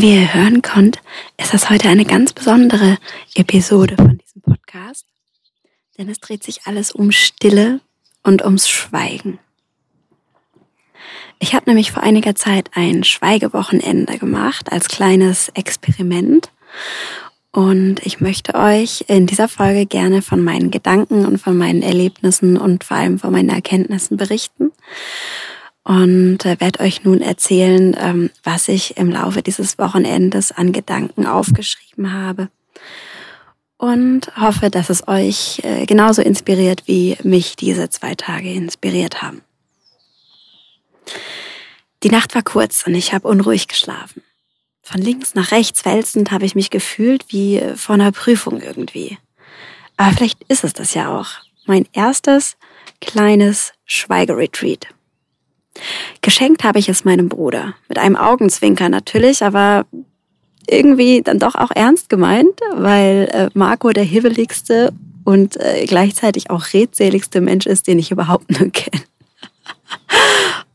wie ihr hören könnt, ist das heute eine ganz besondere Episode von diesem Podcast. Denn es dreht sich alles um Stille und ums Schweigen. Ich habe nämlich vor einiger Zeit ein Schweigewochenende gemacht als kleines Experiment. Und ich möchte euch in dieser Folge gerne von meinen Gedanken und von meinen Erlebnissen und vor allem von meinen Erkenntnissen berichten und äh, werde euch nun erzählen, ähm, was ich im Laufe dieses Wochenendes an Gedanken aufgeschrieben habe und hoffe, dass es euch äh, genauso inspiriert, wie mich diese zwei Tage inspiriert haben. Die Nacht war kurz und ich habe unruhig geschlafen. Von links nach rechts wälzend habe ich mich gefühlt wie vor einer Prüfung irgendwie. Aber vielleicht ist es das ja auch. Mein erstes kleines Schweigeretreat. Geschenkt habe ich es meinem Bruder. Mit einem Augenzwinker natürlich, aber irgendwie dann doch auch ernst gemeint, weil äh, Marco der hibbeligste und äh, gleichzeitig auch redseligste Mensch ist, den ich überhaupt nur kenne.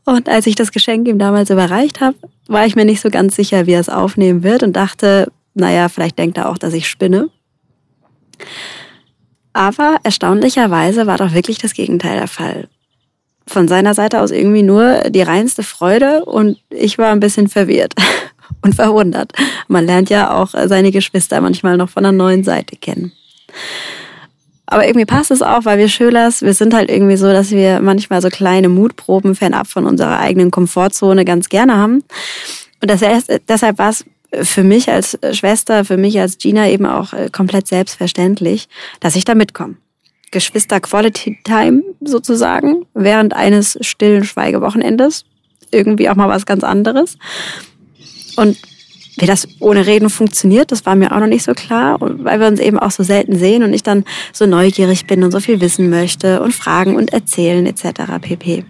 Und als ich das Geschenk ihm damals überreicht habe, war ich mir nicht so ganz sicher, wie er es aufnehmen wird und dachte, naja, vielleicht denkt er auch, dass ich spinne. Aber erstaunlicherweise war doch wirklich das Gegenteil der Fall. Von seiner Seite aus irgendwie nur die reinste Freude und ich war ein bisschen verwirrt und verwundert. Man lernt ja auch seine Geschwister manchmal noch von einer neuen Seite kennen. Aber irgendwie passt es auch, weil wir Schülers, wir sind halt irgendwie so, dass wir manchmal so kleine Mutproben fernab von unserer eigenen Komfortzone ganz gerne haben. Und das, deshalb war es für mich als Schwester, für mich als Gina eben auch äh, komplett selbstverständlich, dass ich da mitkomme. Geschwister Quality Time sozusagen, während eines stillen Schweigewochenendes. Irgendwie auch mal was ganz anderes. Und wie das ohne Reden funktioniert, das war mir auch noch nicht so klar, weil wir uns eben auch so selten sehen und ich dann so neugierig bin und so viel wissen möchte und fragen und erzählen etc. pp.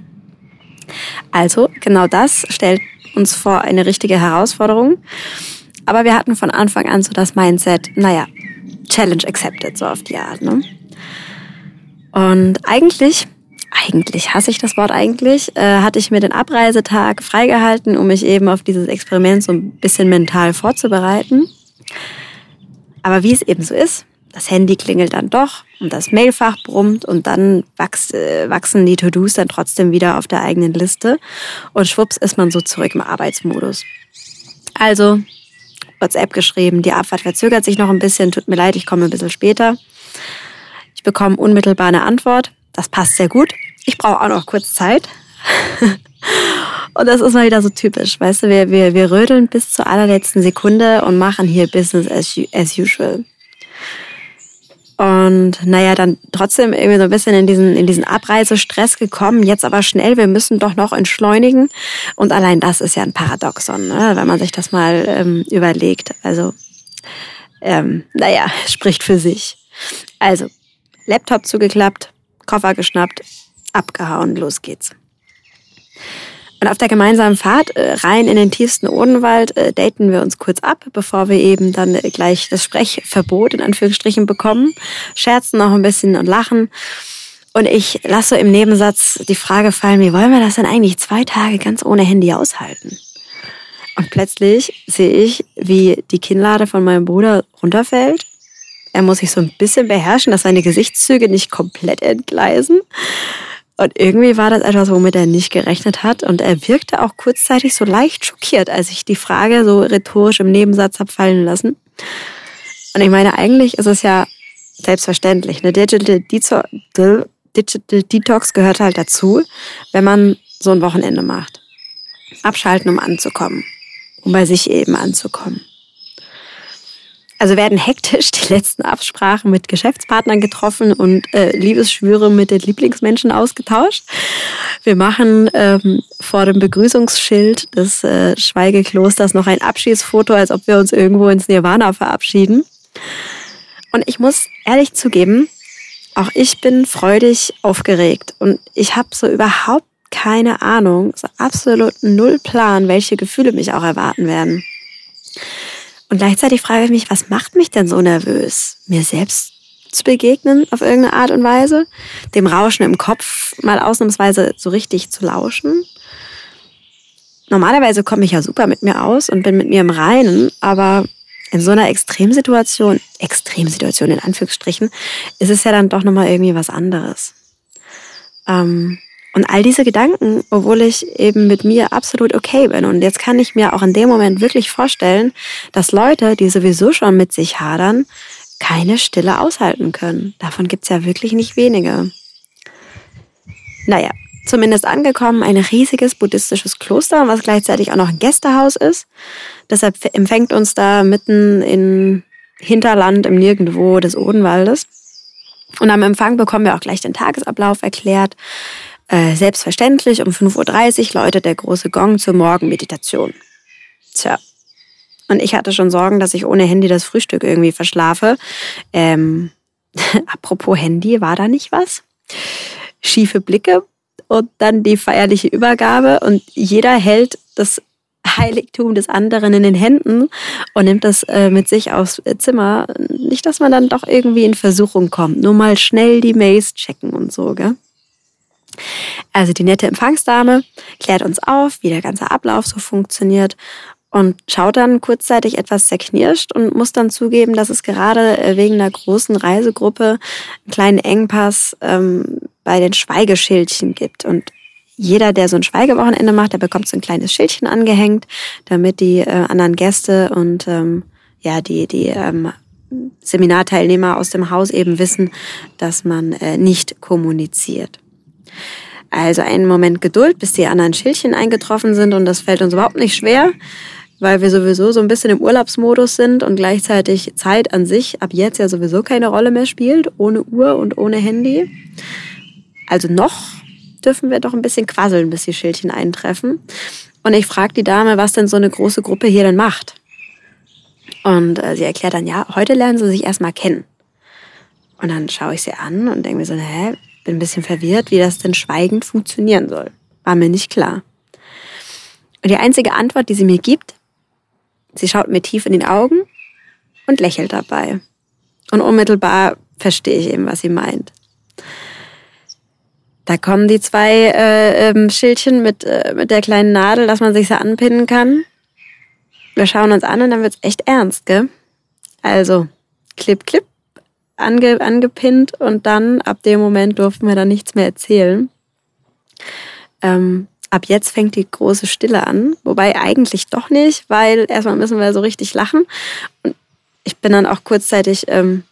Also genau das stellt uns vor eine richtige Herausforderung. Aber wir hatten von Anfang an so das Mindset, naja, Challenge accepted, so auf die Art. Ne? Und eigentlich eigentlich hasse ich das Wort eigentlich, äh, hatte ich mir den Abreisetag freigehalten, um mich eben auf dieses Experiment so ein bisschen mental vorzubereiten. Aber wie es eben so ist, das Handy klingelt dann doch und das Mailfach brummt und dann wachs, äh, wachsen die To-Dos dann trotzdem wieder auf der eigenen Liste und schwupps ist man so zurück im Arbeitsmodus. Also WhatsApp geschrieben, die Abfahrt verzögert sich noch ein bisschen, tut mir leid, ich komme ein bisschen später. Bekomme unmittelbar eine Antwort, das passt sehr gut. Ich brauche auch noch kurz Zeit. und das ist mal wieder so typisch, weißt du, wir, wir, wir rödeln bis zur allerletzten Sekunde und machen hier Business as, as usual. Und naja, dann trotzdem irgendwie so ein bisschen in diesen, in diesen Abreisestress gekommen. Jetzt aber schnell, wir müssen doch noch entschleunigen. Und allein das ist ja ein Paradoxon, ne? wenn man sich das mal ähm, überlegt. Also, ähm, naja, spricht für sich. Also, Laptop zugeklappt, Koffer geschnappt, abgehauen, los geht's. Und auf der gemeinsamen Fahrt äh, rein in den tiefsten Odenwald äh, daten wir uns kurz ab, bevor wir eben dann äh, gleich das Sprechverbot in Anführungsstrichen bekommen, scherzen noch ein bisschen und lachen. Und ich lasse im Nebensatz die Frage fallen, wie wollen wir das denn eigentlich zwei Tage ganz ohne Handy aushalten? Und plötzlich sehe ich, wie die Kinnlade von meinem Bruder runterfällt er muss sich so ein bisschen beherrschen, dass seine Gesichtszüge nicht komplett entgleisen. Und irgendwie war das etwas, womit er nicht gerechnet hat. Und er wirkte auch kurzzeitig so leicht schockiert, als ich die Frage so rhetorisch im Nebensatz habe fallen lassen. Und ich meine, eigentlich ist es ja selbstverständlich. Eine Digital, Digital Detox gehört halt dazu, wenn man so ein Wochenende macht. Abschalten, um anzukommen. Um bei sich eben anzukommen. Also werden hektisch die letzten Absprachen mit Geschäftspartnern getroffen und äh, Liebesschwüre mit den Lieblingsmenschen ausgetauscht. Wir machen ähm, vor dem Begrüßungsschild des äh, Schweigeklosters noch ein Abschiedsfoto, als ob wir uns irgendwo ins Nirvana verabschieden. Und ich muss ehrlich zugeben, auch ich bin freudig aufgeregt und ich habe so überhaupt keine Ahnung, so absolut null Plan, welche Gefühle mich auch erwarten werden. Und gleichzeitig frage ich mich, was macht mich denn so nervös? Mir selbst zu begegnen auf irgendeine Art und Weise? Dem Rauschen im Kopf mal ausnahmsweise so richtig zu lauschen? Normalerweise komme ich ja super mit mir aus und bin mit mir im Reinen, aber in so einer Extremsituation, Extremsituation in Anführungsstrichen, ist es ja dann doch nochmal irgendwie was anderes. Ähm, und all diese Gedanken, obwohl ich eben mit mir absolut okay bin. Und jetzt kann ich mir auch in dem Moment wirklich vorstellen, dass Leute, die sowieso schon mit sich hadern, keine Stille aushalten können. Davon gibt's ja wirklich nicht wenige. Naja, zumindest angekommen, ein riesiges buddhistisches Kloster, was gleichzeitig auch noch ein Gästehaus ist. Deshalb empfängt uns da mitten in Hinterland im Nirgendwo des Odenwaldes. Und am Empfang bekommen wir auch gleich den Tagesablauf erklärt. Äh, selbstverständlich um 5.30 Uhr läutet der große Gong zur Morgenmeditation. Tja. Und ich hatte schon Sorgen, dass ich ohne Handy das Frühstück irgendwie verschlafe. Ähm, apropos Handy, war da nicht was? Schiefe Blicke und dann die feierliche Übergabe und jeder hält das Heiligtum des anderen in den Händen und nimmt das äh, mit sich aufs Zimmer. Nicht, dass man dann doch irgendwie in Versuchung kommt. Nur mal schnell die Mails checken und so, gell? Also die nette Empfangsdame klärt uns auf, wie der ganze Ablauf so funktioniert und schaut dann kurzzeitig etwas zerknirscht und muss dann zugeben, dass es gerade wegen einer großen Reisegruppe einen kleinen Engpass ähm, bei den Schweigeschildchen gibt. Und jeder, der so ein Schweigewochenende macht, der bekommt so ein kleines Schildchen angehängt, damit die äh, anderen Gäste und ähm, ja die die ähm, Seminarteilnehmer aus dem Haus eben wissen, dass man äh, nicht kommuniziert. Also einen Moment Geduld, bis die anderen Schildchen eingetroffen sind und das fällt uns überhaupt nicht schwer, weil wir sowieso so ein bisschen im Urlaubsmodus sind und gleichzeitig Zeit an sich ab jetzt ja sowieso keine Rolle mehr spielt, ohne Uhr und ohne Handy. Also noch dürfen wir doch ein bisschen quasseln, bis die Schildchen eintreffen. Und ich frage die Dame, was denn so eine große Gruppe hier denn macht. Und äh, sie erklärt dann, ja, heute lernen sie sich erstmal kennen. Und dann schaue ich sie an und denke mir so, hä, bin ein bisschen verwirrt, wie das denn schweigend funktionieren soll. War mir nicht klar. Und die einzige Antwort, die sie mir gibt, sie schaut mir tief in die Augen und lächelt dabei. Und unmittelbar verstehe ich eben, was sie meint. Da kommen die zwei äh, ähm, Schildchen mit, äh, mit der kleinen Nadel, dass man sich so anpinnen kann. Wir schauen uns an und dann wird's echt ernst, gell? Also, klipp, klipp, ange, angepinnt und dann ab dem Moment durften wir dann nichts mehr erzählen. Ähm, ab jetzt fängt die große Stille an, wobei eigentlich doch nicht, weil erstmal müssen wir so richtig lachen. Und ich bin dann auch kurzzeitig ähm,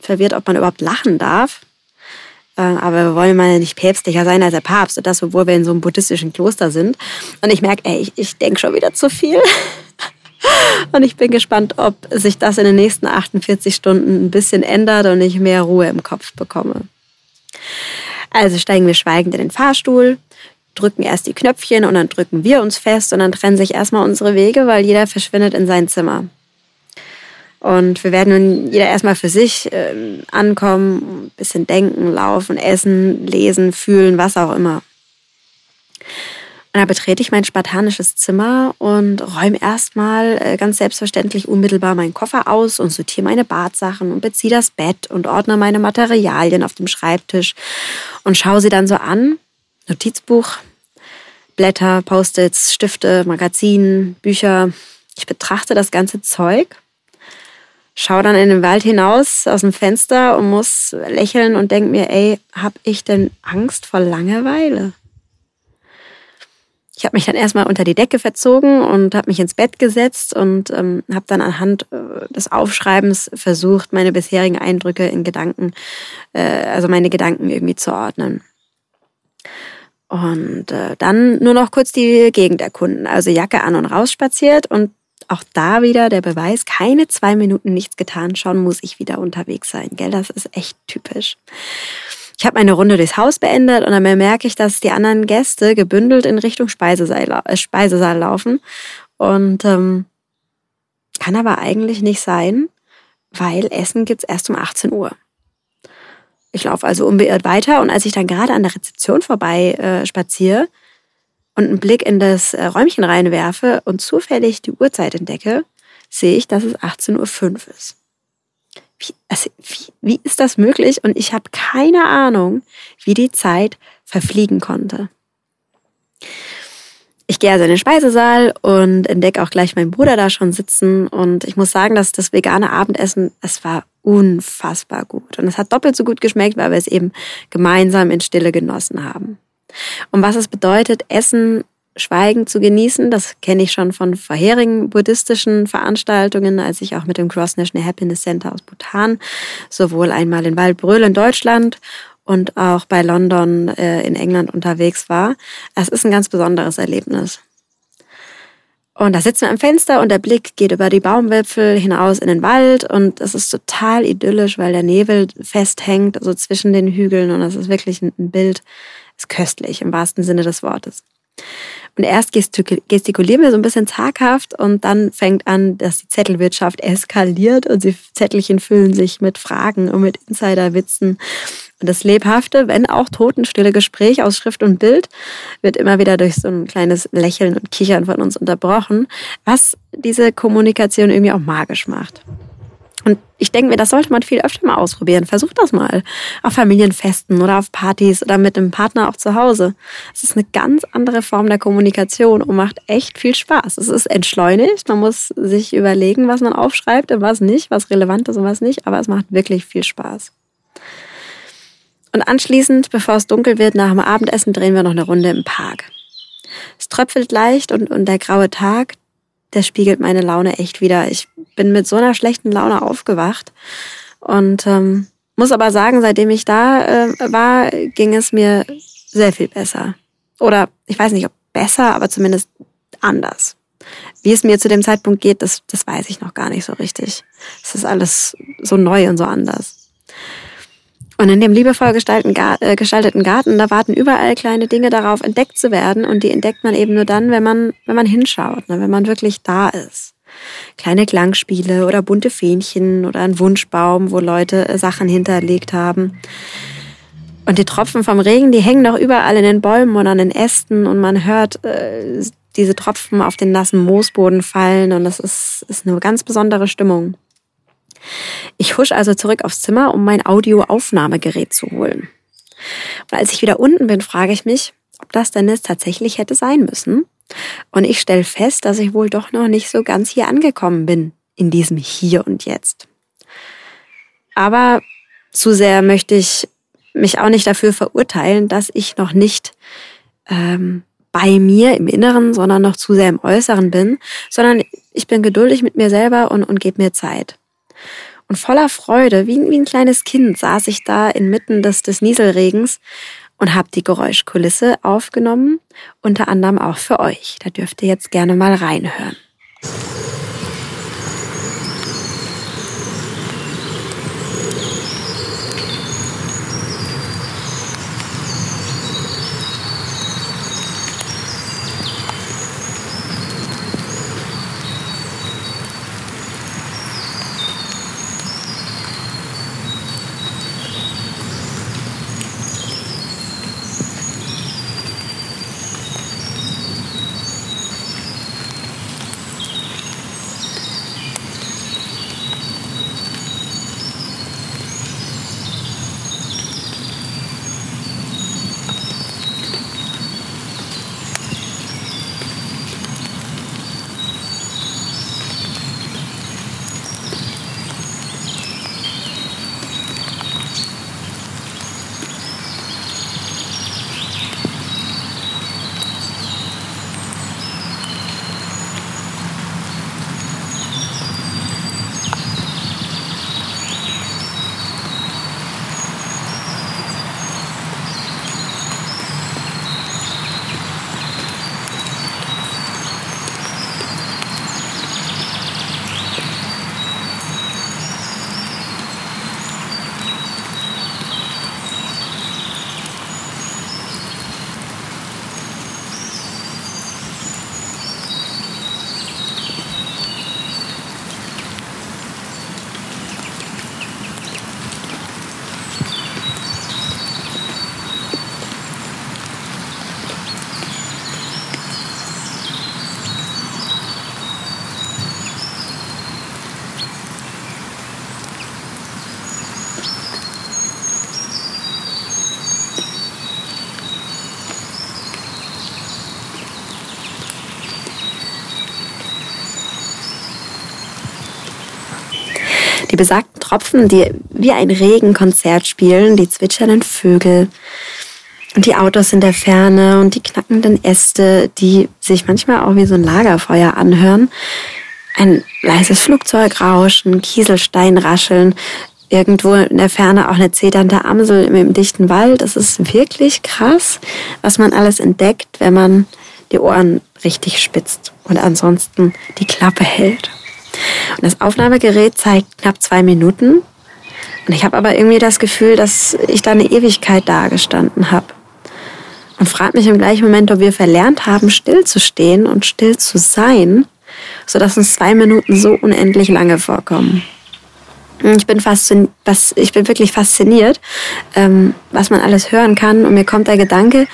verwirrt, ob man überhaupt lachen darf. Äh, aber wir wollen mal nicht päpstlicher sein als der Papst und das, obwohl wir in so einem buddhistischen Kloster sind. Und ich merke, ey, ich, ich denke schon wieder zu viel. Und ich bin gespannt, ob sich das in den nächsten 48 Stunden ein bisschen ändert und ich mehr Ruhe im Kopf bekomme. Also steigen wir schweigend in den Fahrstuhl, drücken erst die Knöpfchen und dann drücken wir uns fest und dann trennen sich erstmal unsere Wege, weil jeder verschwindet in sein Zimmer. Und wir werden nun jeder erstmal für sich äh, ankommen, ein bisschen denken, laufen, essen, lesen, fühlen, was auch immer. Und da betrete ich mein spartanisches Zimmer und räume erstmal äh, ganz selbstverständlich unmittelbar meinen Koffer aus und sortiere meine Badsachen und beziehe das Bett und ordne meine Materialien auf dem Schreibtisch und schaue sie dann so an. Notizbuch, Blätter, Post-its, Stifte, Magazinen, Bücher. Ich betrachte das ganze Zeug, schaue dann in den Wald hinaus aus dem Fenster und muss lächeln und denke mir, ey, hab ich denn Angst vor Langeweile? Ich habe mich dann erstmal unter die Decke verzogen und habe mich ins Bett gesetzt und ähm, habe dann anhand äh, des Aufschreibens versucht, meine bisherigen Eindrücke in Gedanken, äh, also meine Gedanken irgendwie zu ordnen. Und äh, dann nur noch kurz die Gegend erkunden, also Jacke an und raus spaziert und auch da wieder der Beweis, keine zwei Minuten nichts getan, schon muss ich wieder unterwegs sein. Gell, das ist echt typisch. Ich habe meine Runde durchs Haus beendet und dann merke ich, dass die anderen Gäste gebündelt in Richtung Speisesaal, äh, Speisesaal laufen. Und ähm, kann aber eigentlich nicht sein, weil Essen gibt's erst um 18 Uhr. Ich laufe also unbeirrt weiter und als ich dann gerade an der Rezeption vorbei äh, spaziere und einen Blick in das äh, Räumchen reinwerfe und zufällig die Uhrzeit entdecke, sehe ich, dass es 18.05 Uhr ist. Wie, also, wie, wie ist das möglich? Und ich habe keine Ahnung, wie die Zeit verfliegen konnte. Ich gehe also in den Speisesaal und entdecke auch gleich meinen Bruder da schon sitzen. Und ich muss sagen, dass das vegane Abendessen, es war unfassbar gut. Und es hat doppelt so gut geschmeckt, weil wir es eben gemeinsam in Stille genossen haben. Und was es bedeutet, Essen schweigend zu genießen, das kenne ich schon von vorherigen buddhistischen Veranstaltungen, als ich auch mit dem Cross National Happiness Center aus Bhutan sowohl einmal in Waldbröl in Deutschland und auch bei London äh, in England unterwegs war. Es ist ein ganz besonderes Erlebnis. Und da sitzen wir am Fenster und der Blick geht über die Baumwipfel hinaus in den Wald und es ist total idyllisch, weil der Nebel festhängt, so zwischen den Hügeln und es ist wirklich ein Bild, ist köstlich im wahrsten Sinne des Wortes. Und erst gestikulieren wir so ein bisschen zaghaft und dann fängt an, dass die Zettelwirtschaft eskaliert und die Zettelchen füllen sich mit Fragen und mit Insiderwitzen und das lebhafte, wenn auch totenstille Gespräch aus Schrift und Bild wird immer wieder durch so ein kleines Lächeln und Kichern von uns unterbrochen, was diese Kommunikation irgendwie auch magisch macht. Und ich denke mir, das sollte man viel öfter mal ausprobieren. Versucht das mal. Auf Familienfesten oder auf Partys oder mit einem Partner auch zu Hause. Es ist eine ganz andere Form der Kommunikation und macht echt viel Spaß. Es ist entschleunigt. Man muss sich überlegen, was man aufschreibt und was nicht, was relevant ist und was nicht. Aber es macht wirklich viel Spaß. Und anschließend, bevor es dunkel wird, nach dem Abendessen drehen wir noch eine Runde im Park. Es tröpfelt leicht und, und der graue Tag, der spiegelt meine Laune echt wieder. Ich bin mit so einer schlechten Laune aufgewacht und ähm, muss aber sagen, seitdem ich da äh, war, ging es mir sehr viel besser. Oder ich weiß nicht, ob besser, aber zumindest anders. Wie es mir zu dem Zeitpunkt geht, das, das weiß ich noch gar nicht so richtig. Es ist alles so neu und so anders. Und in dem liebevoll äh, gestalteten Garten, da warten überall kleine Dinge darauf, entdeckt zu werden. Und die entdeckt man eben nur dann, wenn man, wenn man hinschaut, ne, wenn man wirklich da ist. Kleine Klangspiele oder bunte Fähnchen oder ein Wunschbaum, wo Leute äh, Sachen hinterlegt haben. Und die Tropfen vom Regen, die hängen doch überall in den Bäumen und an den Ästen und man hört äh, diese Tropfen auf den nassen Moosboden fallen und das ist, ist eine ganz besondere Stimmung. Ich husch also zurück aufs Zimmer, um mein Audioaufnahmegerät zu holen. Und als ich wieder unten bin, frage ich mich, ob das denn jetzt tatsächlich hätte sein müssen. Und ich stelle fest, dass ich wohl doch noch nicht so ganz hier angekommen bin, in diesem Hier und Jetzt. Aber zu sehr möchte ich mich auch nicht dafür verurteilen, dass ich noch nicht ähm, bei mir im Inneren, sondern noch zu sehr im Äußeren bin, sondern ich bin geduldig mit mir selber und, und gebe mir Zeit. Und voller Freude, wie, wie ein kleines Kind, saß ich da inmitten des, des Nieselregens und habe die Geräuschkulisse aufgenommen, unter anderem auch für euch. Da dürft ihr jetzt gerne mal reinhören. Besagten Tropfen, die wie ein Regenkonzert spielen, die zwitschernden Vögel und die Autos in der Ferne und die knackenden Äste, die sich manchmal auch wie so ein Lagerfeuer anhören. Ein leises Flugzeugrauschen, Kieselsteinrascheln, irgendwo in der Ferne auch eine zeternde Amsel im dichten Wald. Es ist wirklich krass, was man alles entdeckt, wenn man die Ohren richtig spitzt und ansonsten die Klappe hält. Und das Aufnahmegerät zeigt knapp zwei Minuten. Und ich habe aber irgendwie das Gefühl, dass ich da eine Ewigkeit dagestanden habe. Und frage mich im gleichen Moment, ob wir verlernt haben, still zu stehen und still zu sein, sodass uns zwei Minuten so unendlich lange vorkommen. Ich bin, fasziniert, ich bin wirklich fasziniert, ähm, was man alles hören kann. Und mir kommt der Gedanke,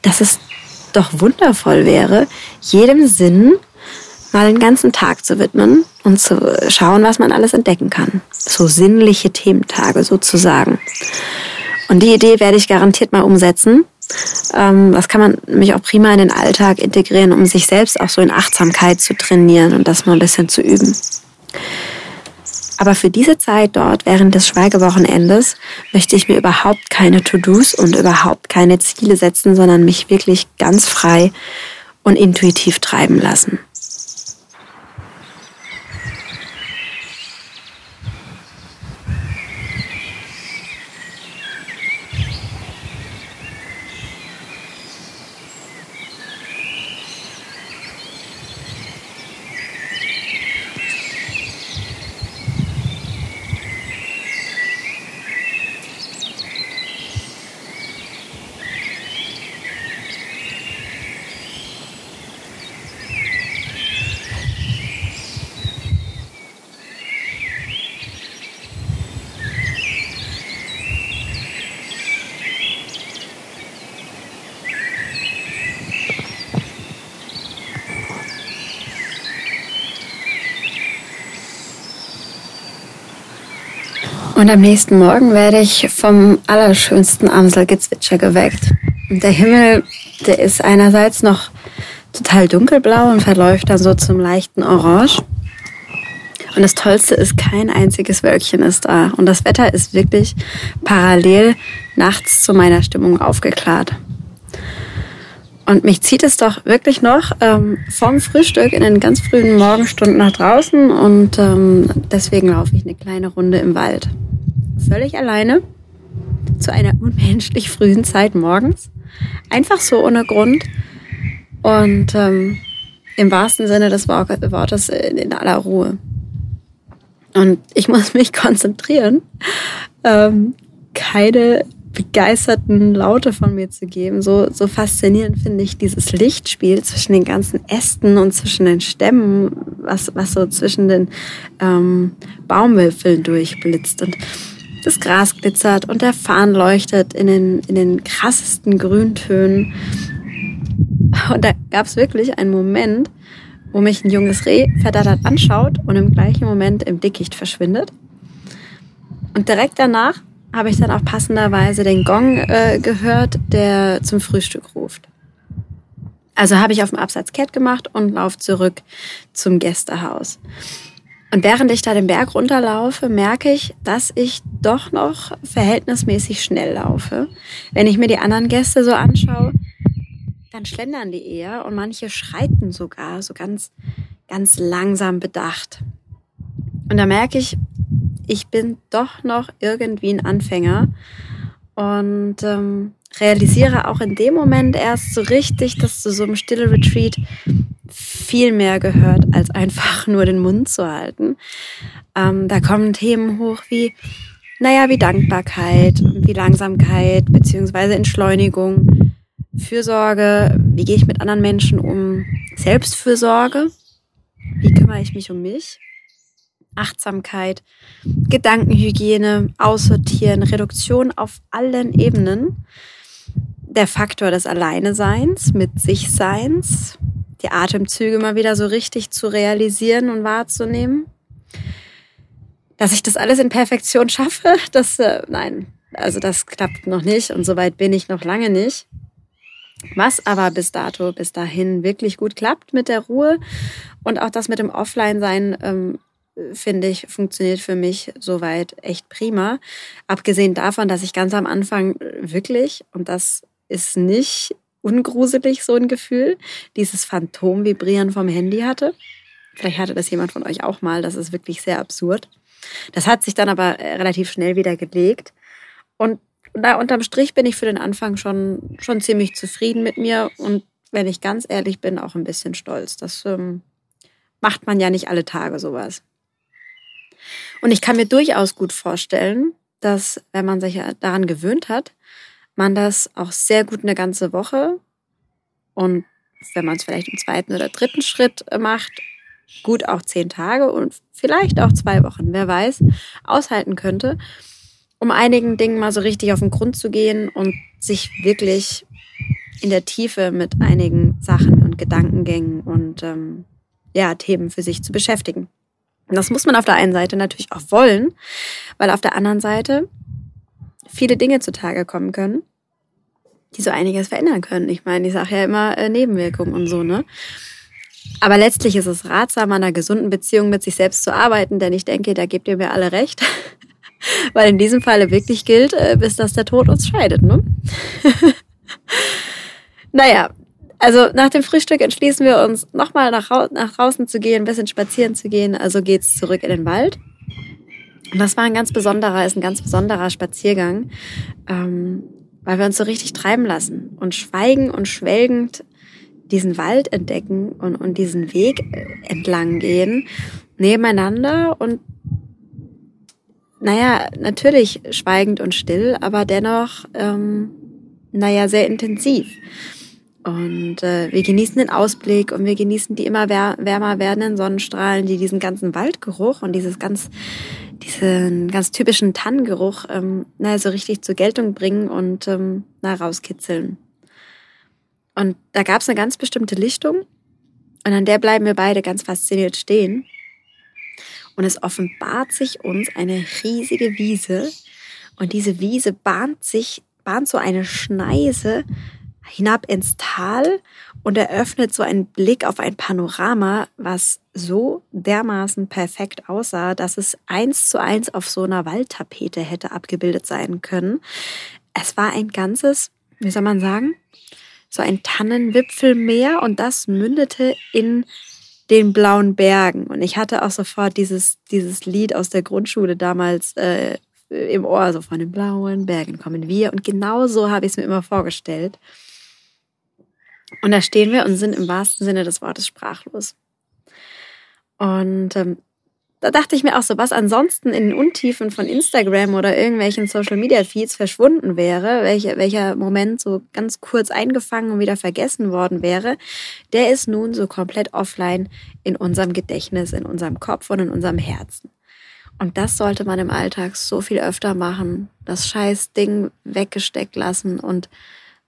dass es doch wundervoll wäre, jedem Sinn mal einen ganzen Tag zu widmen und zu schauen, was man alles entdecken kann. So sinnliche Thementage sozusagen. Und die Idee werde ich garantiert mal umsetzen. Ähm, das kann man nämlich auch prima in den Alltag integrieren, um sich selbst auch so in Achtsamkeit zu trainieren und das mal ein bisschen zu üben. Aber für diese Zeit dort während des Schweigewochenendes möchte ich mir überhaupt keine To-Dos und überhaupt keine Ziele setzen, sondern mich wirklich ganz frei und intuitiv treiben lassen. Am nächsten Morgen werde ich vom allerschönsten Amselgezwitscher geweckt. Und der Himmel, der ist einerseits noch total dunkelblau und verläuft dann so zum leichten Orange. Und das Tollste ist, kein einziges Wölkchen ist da. Und das Wetter ist wirklich parallel nachts zu meiner Stimmung aufgeklärt. Und mich zieht es doch wirklich noch ähm, vom Frühstück in den ganz frühen Morgenstunden nach draußen und ähm, deswegen laufe ich eine kleine Runde im Wald völlig alleine zu einer unmenschlich frühen Zeit morgens. Einfach so ohne Grund. Und ähm, im wahrsten Sinne des Wortes in aller Ruhe. Und ich muss mich konzentrieren, ähm, keine begeisterten Laute von mir zu geben. So, so faszinierend finde ich dieses Lichtspiel zwischen den ganzen Ästen und zwischen den Stämmen, was, was so zwischen den ähm, Baumwipfeln durchblitzt. Und das Gras glitzert und der Farn leuchtet in den, in den krassesten Grüntönen. Und da gab es wirklich einen Moment, wo mich ein junges Reh verdattert anschaut und im gleichen Moment im Dickicht verschwindet. Und direkt danach habe ich dann auch passenderweise den Gong äh, gehört, der zum Frühstück ruft. Also habe ich auf dem Absatz kehrt gemacht und laufe zurück zum Gästehaus. Und während ich da den Berg runterlaufe, merke ich, dass ich doch noch verhältnismäßig schnell laufe. Wenn ich mir die anderen Gäste so anschaue, dann schlendern die eher und manche schreiten sogar so ganz, ganz langsam bedacht. Und da merke ich, ich bin doch noch irgendwie ein Anfänger und ähm, realisiere auch in dem Moment erst so richtig, dass zu so einem stille Retreat viel mehr gehört, als einfach nur den Mund zu halten. Ähm, da kommen Themen hoch wie, naja, wie Dankbarkeit, wie Langsamkeit, beziehungsweise Entschleunigung, Fürsorge, wie gehe ich mit anderen Menschen um, Selbstfürsorge, wie kümmere ich mich um mich, Achtsamkeit, Gedankenhygiene, Aussortieren, Reduktion auf allen Ebenen, der Faktor des Alleineseins, mit sich Seins, die Atemzüge mal wieder so richtig zu realisieren und wahrzunehmen. Dass ich das alles in Perfektion schaffe, das, äh, nein, also das klappt noch nicht und soweit bin ich noch lange nicht. Was aber bis dato, bis dahin wirklich gut klappt mit der Ruhe und auch das mit dem Offline-Sein ähm, finde ich, funktioniert für mich soweit echt prima. Abgesehen davon, dass ich ganz am Anfang wirklich, und das ist nicht ungruselig so ein Gefühl, dieses Phantomvibrieren vom Handy hatte. Vielleicht hatte das jemand von euch auch mal, das ist wirklich sehr absurd. Das hat sich dann aber relativ schnell wieder gelegt. Und da unterm Strich bin ich für den Anfang schon, schon ziemlich zufrieden mit mir und wenn ich ganz ehrlich bin, auch ein bisschen stolz. Das ähm, macht man ja nicht alle Tage sowas. Und ich kann mir durchaus gut vorstellen, dass wenn man sich daran gewöhnt hat, man das auch sehr gut eine ganze Woche und wenn man es vielleicht im zweiten oder dritten Schritt macht, gut auch zehn Tage und vielleicht auch zwei Wochen, wer weiß, aushalten könnte, um einigen Dingen mal so richtig auf den Grund zu gehen und sich wirklich in der Tiefe mit einigen Sachen und Gedankengängen und ähm, ja, Themen für sich zu beschäftigen. Und das muss man auf der einen Seite natürlich auch wollen, weil auf der anderen Seite viele Dinge zutage kommen können, die so einiges verändern können. Ich meine, ich sage ja immer äh, Nebenwirkungen und so, ne? Aber letztlich ist es ratsam, an einer gesunden Beziehung mit sich selbst zu arbeiten, denn ich denke, da gebt ihr mir alle recht. Weil in diesem Falle wirklich gilt, äh, bis dass der Tod uns scheidet, ne? naja, also nach dem Frühstück entschließen wir uns, nochmal nach, nach draußen zu gehen, ein bisschen spazieren zu gehen. Also geht's zurück in den Wald. Und das war ein ganz besonderer, ist ein ganz besonderer Spaziergang, ähm, weil wir uns so richtig treiben lassen und schweigen und schwelgend diesen Wald entdecken und, und diesen Weg äh, entlang gehen, nebeneinander und naja, natürlich schweigend und still, aber dennoch, ähm, naja, sehr intensiv. Und äh, wir genießen den Ausblick und wir genießen die immer wärmer werdenden Sonnenstrahlen, die diesen ganzen Waldgeruch und dieses ganz, diesen ganz typischen Tannengeruch ähm, na, so richtig zur Geltung bringen und ähm, na, rauskitzeln. Und da gab es eine ganz bestimmte Lichtung und an der bleiben wir beide ganz fasziniert stehen. Und es offenbart sich uns eine riesige Wiese und diese Wiese bahnt sich, bahnt so eine Schneise hinab ins Tal und eröffnet so einen Blick auf ein Panorama, was so dermaßen perfekt aussah, dass es eins zu eins auf so einer Waldtapete hätte abgebildet sein können. Es war ein ganzes, wie soll man sagen, so ein Tannenwipfelmeer und das mündete in den blauen Bergen. Und ich hatte auch sofort dieses, dieses Lied aus der Grundschule damals äh, im Ohr, so von den blauen Bergen kommen wir. Und genau so habe ich es mir immer vorgestellt. Und da stehen wir und sind im wahrsten Sinne des Wortes sprachlos. Und ähm, da dachte ich mir auch so, was ansonsten in den Untiefen von Instagram oder irgendwelchen Social Media Feeds verschwunden wäre, welcher, welcher Moment so ganz kurz eingefangen und wieder vergessen worden wäre, der ist nun so komplett offline in unserem Gedächtnis, in unserem Kopf und in unserem Herzen. Und das sollte man im Alltag so viel öfter machen, das scheiß Ding weggesteckt lassen und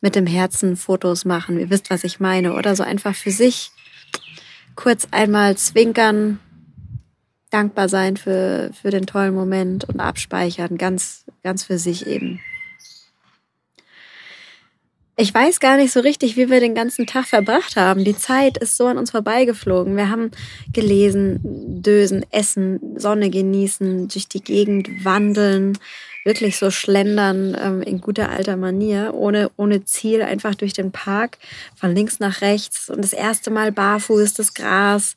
mit dem Herzen Fotos machen. Ihr wisst, was ich meine. Oder so einfach für sich kurz einmal zwinkern, dankbar sein für, für den tollen Moment und abspeichern, ganz, ganz für sich eben. Ich weiß gar nicht so richtig, wie wir den ganzen Tag verbracht haben. Die Zeit ist so an uns vorbeigeflogen. Wir haben gelesen, dösen, essen, Sonne genießen, durch die Gegend wandeln, wirklich so schlendern ähm, in guter alter Manier, ohne, ohne Ziel, einfach durch den Park, von links nach rechts und das erste Mal barfuß das Gras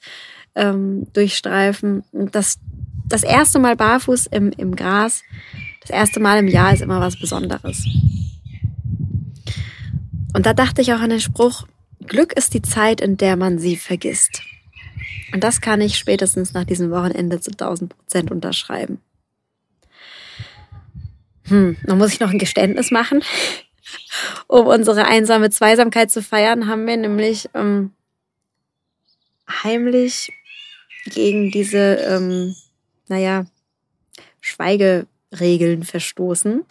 ähm, durchstreifen. Und das, das erste Mal barfuß im, im Gras, das erste Mal im Jahr ist immer was Besonderes. Und da dachte ich auch an den Spruch, Glück ist die Zeit, in der man sie vergisst. Und das kann ich spätestens nach diesem Wochenende zu 1000 Prozent unterschreiben. Hm, dann muss ich noch ein Geständnis machen. um unsere einsame Zweisamkeit zu feiern, haben wir nämlich ähm, heimlich gegen diese, ähm, naja, Schweigeregeln verstoßen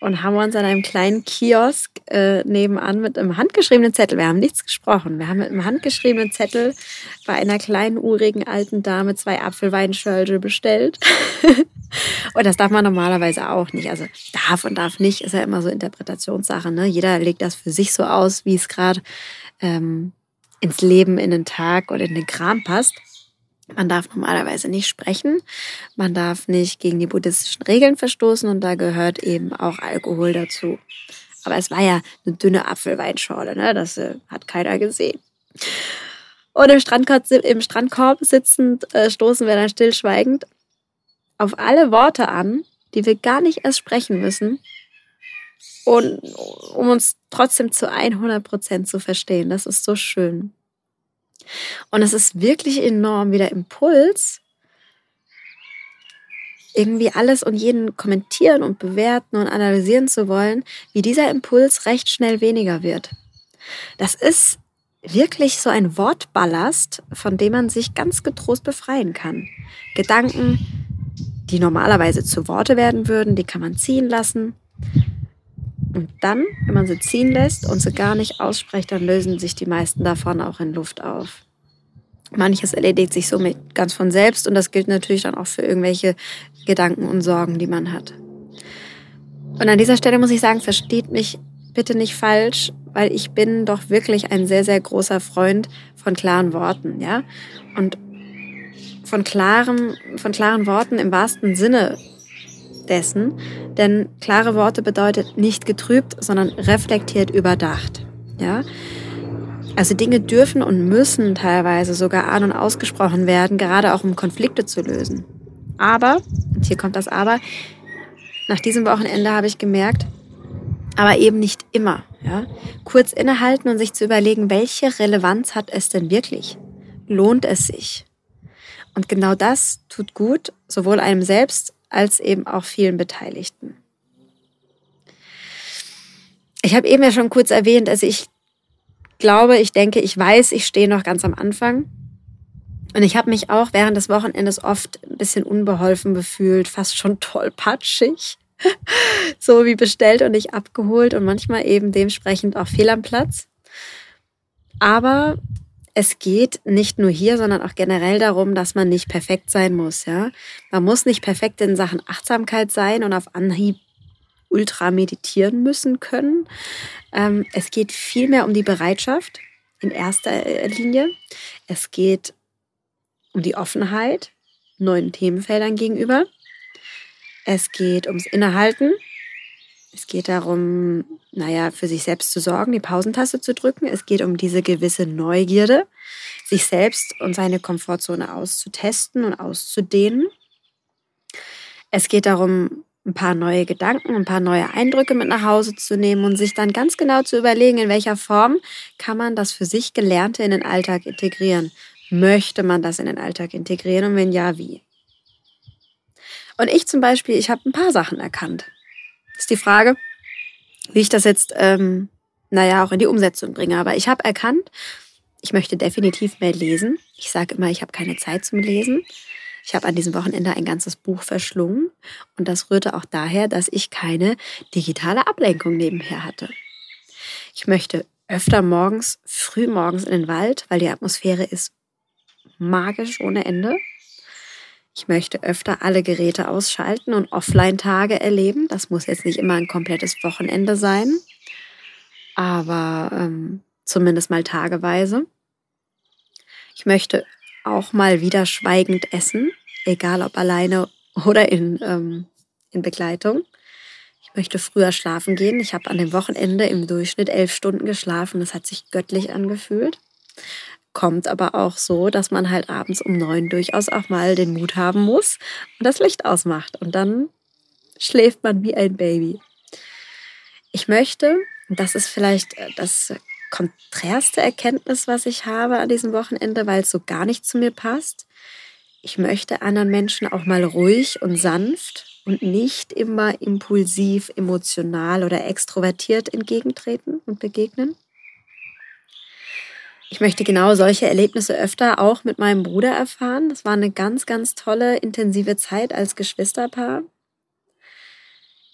und haben uns an einem kleinen Kiosk äh, nebenan mit einem handgeschriebenen Zettel, wir haben nichts gesprochen, wir haben mit einem handgeschriebenen Zettel bei einer kleinen, urigen alten Dame zwei Apfelweinschölde bestellt. und das darf man normalerweise auch nicht. Also darf und darf nicht, ist ja immer so Interpretationssache. Ne? Jeder legt das für sich so aus, wie es gerade ähm, ins Leben, in den Tag oder in den Kram passt. Man darf normalerweise nicht sprechen, man darf nicht gegen die buddhistischen Regeln verstoßen und da gehört eben auch Alkohol dazu. Aber es war ja eine dünne Apfelweinschorle, ne? das äh, hat keiner gesehen. Und im Strandkorb, im Strandkorb sitzend äh, stoßen wir dann stillschweigend auf alle Worte an, die wir gar nicht erst sprechen müssen, und um uns trotzdem zu 100 Prozent zu verstehen. Das ist so schön. Und es ist wirklich enorm, wie der Impuls, irgendwie alles und jeden kommentieren und bewerten und analysieren zu wollen, wie dieser Impuls recht schnell weniger wird. Das ist wirklich so ein Wortballast, von dem man sich ganz getrost befreien kann. Gedanken, die normalerweise zu Worte werden würden, die kann man ziehen lassen. Und dann, wenn man sie ziehen lässt und sie gar nicht ausspricht, dann lösen sich die meisten davon auch in Luft auf. Manches erledigt sich somit ganz von selbst und das gilt natürlich dann auch für irgendwelche Gedanken und Sorgen, die man hat. Und an dieser Stelle muss ich sagen, versteht mich bitte nicht falsch, weil ich bin doch wirklich ein sehr, sehr großer Freund von klaren Worten, ja? Und von klaren, von klaren Worten im wahrsten Sinne dessen, denn klare Worte bedeutet nicht getrübt, sondern reflektiert überdacht. Ja? Also Dinge dürfen und müssen teilweise sogar an und ausgesprochen werden, gerade auch um Konflikte zu lösen. Aber, und hier kommt das Aber, nach diesem Wochenende habe ich gemerkt, aber eben nicht immer. Ja? Kurz innehalten und sich zu überlegen, welche Relevanz hat es denn wirklich? Lohnt es sich? Und genau das tut gut, sowohl einem selbst als eben auch vielen Beteiligten. Ich habe eben ja schon kurz erwähnt, also ich glaube, ich denke, ich weiß, ich stehe noch ganz am Anfang. Und ich habe mich auch während des Wochenendes oft ein bisschen unbeholfen gefühlt, fast schon tollpatschig. so wie bestellt und nicht abgeholt und manchmal eben dementsprechend auch fehl am Platz. Aber es geht nicht nur hier, sondern auch generell darum, dass man nicht perfekt sein muss, ja. Man muss nicht perfekt in Sachen Achtsamkeit sein und auf Anhieb ultra meditieren müssen können. Ähm, es geht vielmehr um die Bereitschaft in erster Linie. Es geht um die Offenheit neuen Themenfeldern gegenüber. Es geht ums Innehalten. Es geht darum, naja, für sich selbst zu sorgen, die Pausentaste zu drücken. Es geht um diese gewisse Neugierde, sich selbst und seine Komfortzone auszutesten und auszudehnen. Es geht darum, ein paar neue Gedanken, ein paar neue Eindrücke mit nach Hause zu nehmen und sich dann ganz genau zu überlegen, in welcher Form kann man das für sich Gelernte in den Alltag integrieren. Möchte man das in den Alltag integrieren und wenn ja, wie? Und ich zum Beispiel, ich habe ein paar Sachen erkannt. Ist die Frage, wie ich das jetzt, ähm, naja, auch in die Umsetzung bringe. Aber ich habe erkannt, ich möchte definitiv mehr lesen. Ich sage immer, ich habe keine Zeit zum Lesen. Ich habe an diesem Wochenende ein ganzes Buch verschlungen und das rührte auch daher, dass ich keine digitale Ablenkung nebenher hatte. Ich möchte öfter morgens, früh morgens in den Wald, weil die Atmosphäre ist magisch ohne Ende. Ich möchte öfter alle Geräte ausschalten und Offline-Tage erleben. Das muss jetzt nicht immer ein komplettes Wochenende sein, aber ähm, zumindest mal tageweise. Ich möchte auch mal wieder schweigend essen, egal ob alleine oder in, ähm, in Begleitung. Ich möchte früher schlafen gehen. Ich habe an dem Wochenende im Durchschnitt elf Stunden geschlafen. Das hat sich göttlich angefühlt kommt aber auch so, dass man halt abends um neun durchaus auch mal den Mut haben muss und das Licht ausmacht. Und dann schläft man wie ein Baby. Ich möchte, das ist vielleicht äh, das konträrste Erkenntnis, was ich habe an diesem Wochenende, weil es so gar nicht zu mir passt. Ich möchte anderen Menschen auch mal ruhig und sanft und nicht immer impulsiv, emotional oder extrovertiert entgegentreten und begegnen. Ich möchte genau solche Erlebnisse öfter auch mit meinem Bruder erfahren. Das war eine ganz, ganz tolle, intensive Zeit als Geschwisterpaar.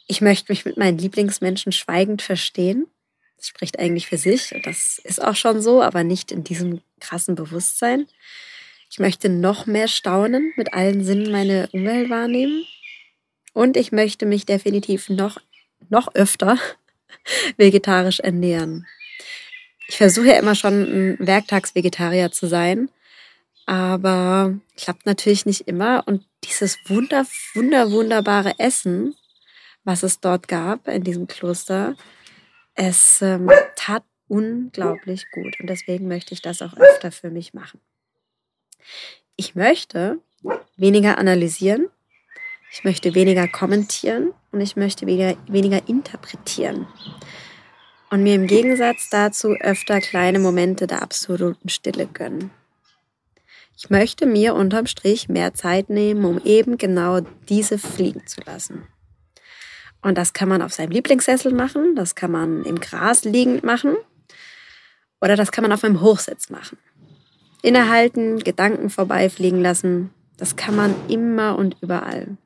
Ich möchte mich mit meinen Lieblingsmenschen schweigend verstehen. Das spricht eigentlich für sich das ist auch schon so, aber nicht in diesem krassen Bewusstsein. Ich möchte noch mehr staunen, mit allen Sinnen meine Umwelt wahrnehmen. Und ich möchte mich definitiv noch, noch öfter vegetarisch ernähren. Ich versuche ja immer schon ein Werktagsvegetarier zu sein. Aber klappt natürlich nicht immer. Und dieses wunder, wunder, wunderbare Essen, was es dort gab in diesem Kloster, es ähm, tat unglaublich gut. Und deswegen möchte ich das auch öfter für mich machen. Ich möchte weniger analysieren, ich möchte weniger kommentieren und ich möchte weniger, weniger interpretieren. Und mir im Gegensatz dazu öfter kleine Momente der absoluten Stille gönnen. Ich möchte mir unterm Strich mehr Zeit nehmen, um eben genau diese fliegen zu lassen. Und das kann man auf seinem Lieblingssessel machen, das kann man im Gras liegend machen oder das kann man auf einem Hochsitz machen. Innehalten, Gedanken vorbeifliegen lassen, das kann man immer und überall.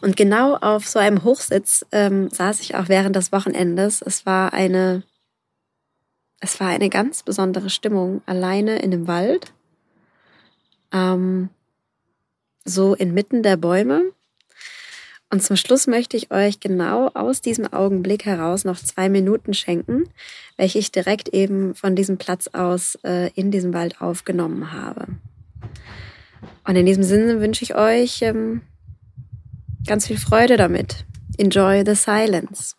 Und genau auf so einem Hochsitz ähm, saß ich auch während des Wochenendes. Es war eine, es war eine ganz besondere Stimmung, alleine in dem Wald, ähm, so inmitten der Bäume. Und zum Schluss möchte ich euch genau aus diesem Augenblick heraus noch zwei Minuten schenken, welche ich direkt eben von diesem Platz aus äh, in diesem Wald aufgenommen habe. Und in diesem Sinne wünsche ich euch ähm, ganz viel Freude damit. Enjoy the silence.